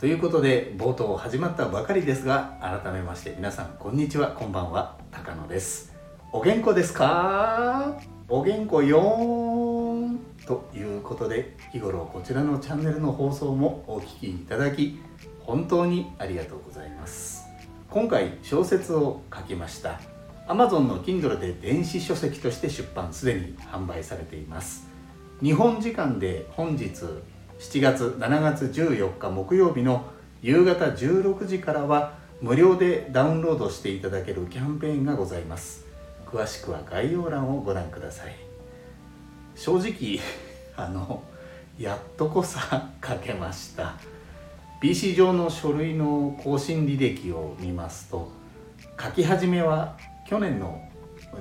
ということで冒頭始まったばかりですが改めまして皆さんこんにちはこんばんは高野です。お元気ですか？お元気よーんということで日頃こちらのチャンネルの放送もお聞きいただき本当にありがとうございます。今回小説を書きました。Amazon の Kindle で電子書籍として出版すでに販売されています。日本時間で本日7月7月14日木曜日の夕方16時からは無料でダウンロードしていただけるキャンペーンがございます。詳しくは概要欄をご覧ください。正直 あのやっとこさ書けました。PC 上の書類の更新履歴を見ますと書き始めは去年の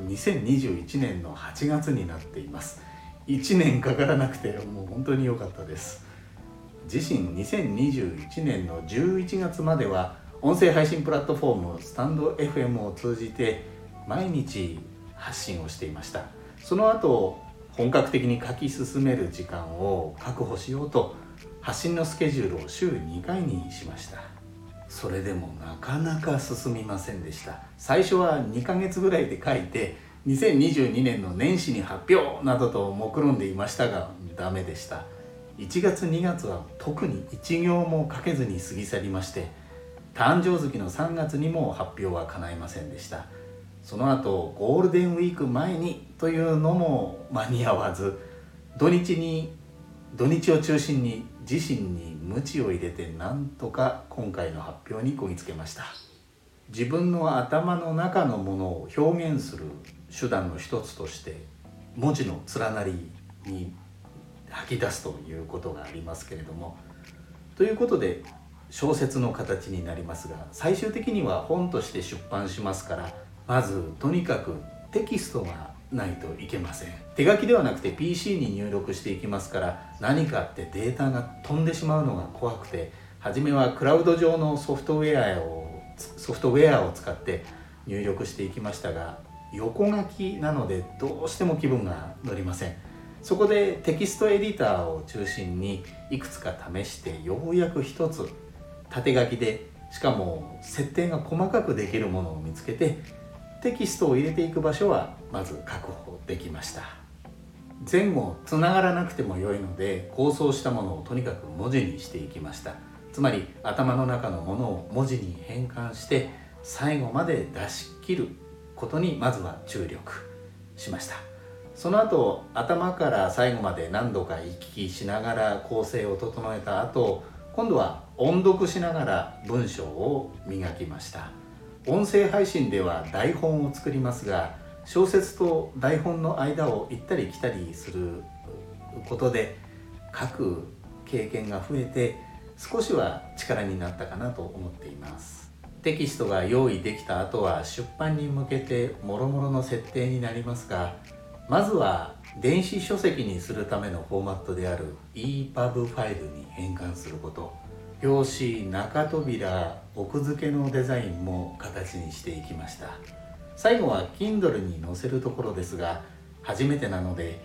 2021年の8月になっています。1年かからなくてもう本当に良かったです。自身2021年の11月までは音声配信プラットフォームスタンド FM を通じて毎日発信をしていました。その後本格的に書き進める時間を確保しようと発信のスケジュールを週2回にしました。それでもなかなか進みませんでした。最初は2ヶ月ぐらいで書いて2022年の年始に発表などと目論んでいましたがダメでした。1月2月は特に1行も書けずに過ぎ去りまして誕生月の3月にも発表は叶いませんでした。その後ゴールデンウィーク前にというのも間に合わず土日に土日を中心に自身に鞭を入れてなんとか今回の発表にこぎつけました。自分の頭の中のものを表現する手段の一つとして文字の連なりに吐き出すということがありますけれども。ということで小説の形になりますが最終的には本として出版しますからまずとにかくテキストがないといけません。手書きではなくて PC に入力していきますから何かってデータが飛んでしまうのが怖くて初めはクラウド上のソフトウェアをソフトウェアを使って入力していきましたが横書きなのでどうしても気分が乗りません。そこでテキストエディターを中心にいくつか試してようやく一つ縦書きでしかも設定が細かくできるものを見つけてテキストを入れていく場所はまず確保できました。前後つながらなくても良いので構想したものをとにかく文字にしていきました。つまり頭の中のものを文字に変換して最後まで出し切ることにまずは注力しました。その後頭から最後まで何度か行き来しながら構成を整えた後今度は音読しながら文章を磨きました。音声配信では台本を作りますが小説と台本の間を行ったり来たりすることで書く経験が増えて少しは力になったかなと思っています。テキストが用意できた後は出版に向けてもろもろの設定になりますがまずは電子書籍にするためのフォーマットである EPUB ファイルに変換すること。表紙中扉奥付けのデザインも形にしていきました。最後は Kindle に載せるところですが初めてなので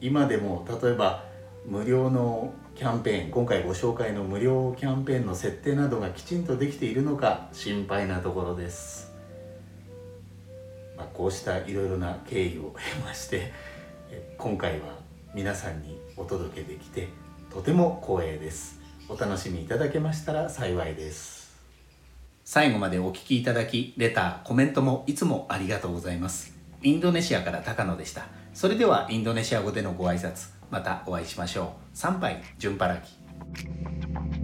今でも例えば無料のキャンペーン今回ご紹介の無料キャンペーンの設定などがきちんとできているのか心配なところです、まあ、こうしたいろいろな経緯を経まして今回は皆さんにお届けできてとても光栄です。お楽しみいただけましたら幸いです。最後までお聴きいただきレターコメントもいつもありがとうございます。インドネシアから高野でした。それではインドネシア語でのご挨拶またお会いしましょう。参拝順払き「